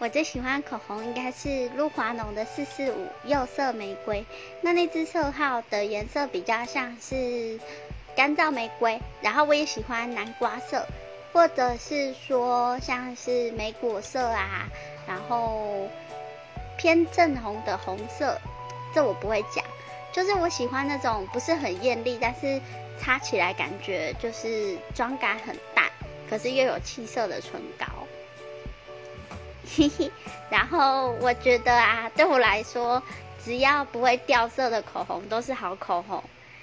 我最喜欢口红应该是露华浓的四四五釉色玫瑰，那那支色号的颜色比较像是干燥玫瑰，然后我也喜欢南瓜色，或者是说像是莓果色啊，然后偏正红的红色，这我不会讲，就是我喜欢那种不是很艳丽，但是擦起来感觉就是妆感很淡，可是又有气色的唇膏。嘿嘿，然后我觉得啊，对我来说，只要不会掉色的口红都是好口红。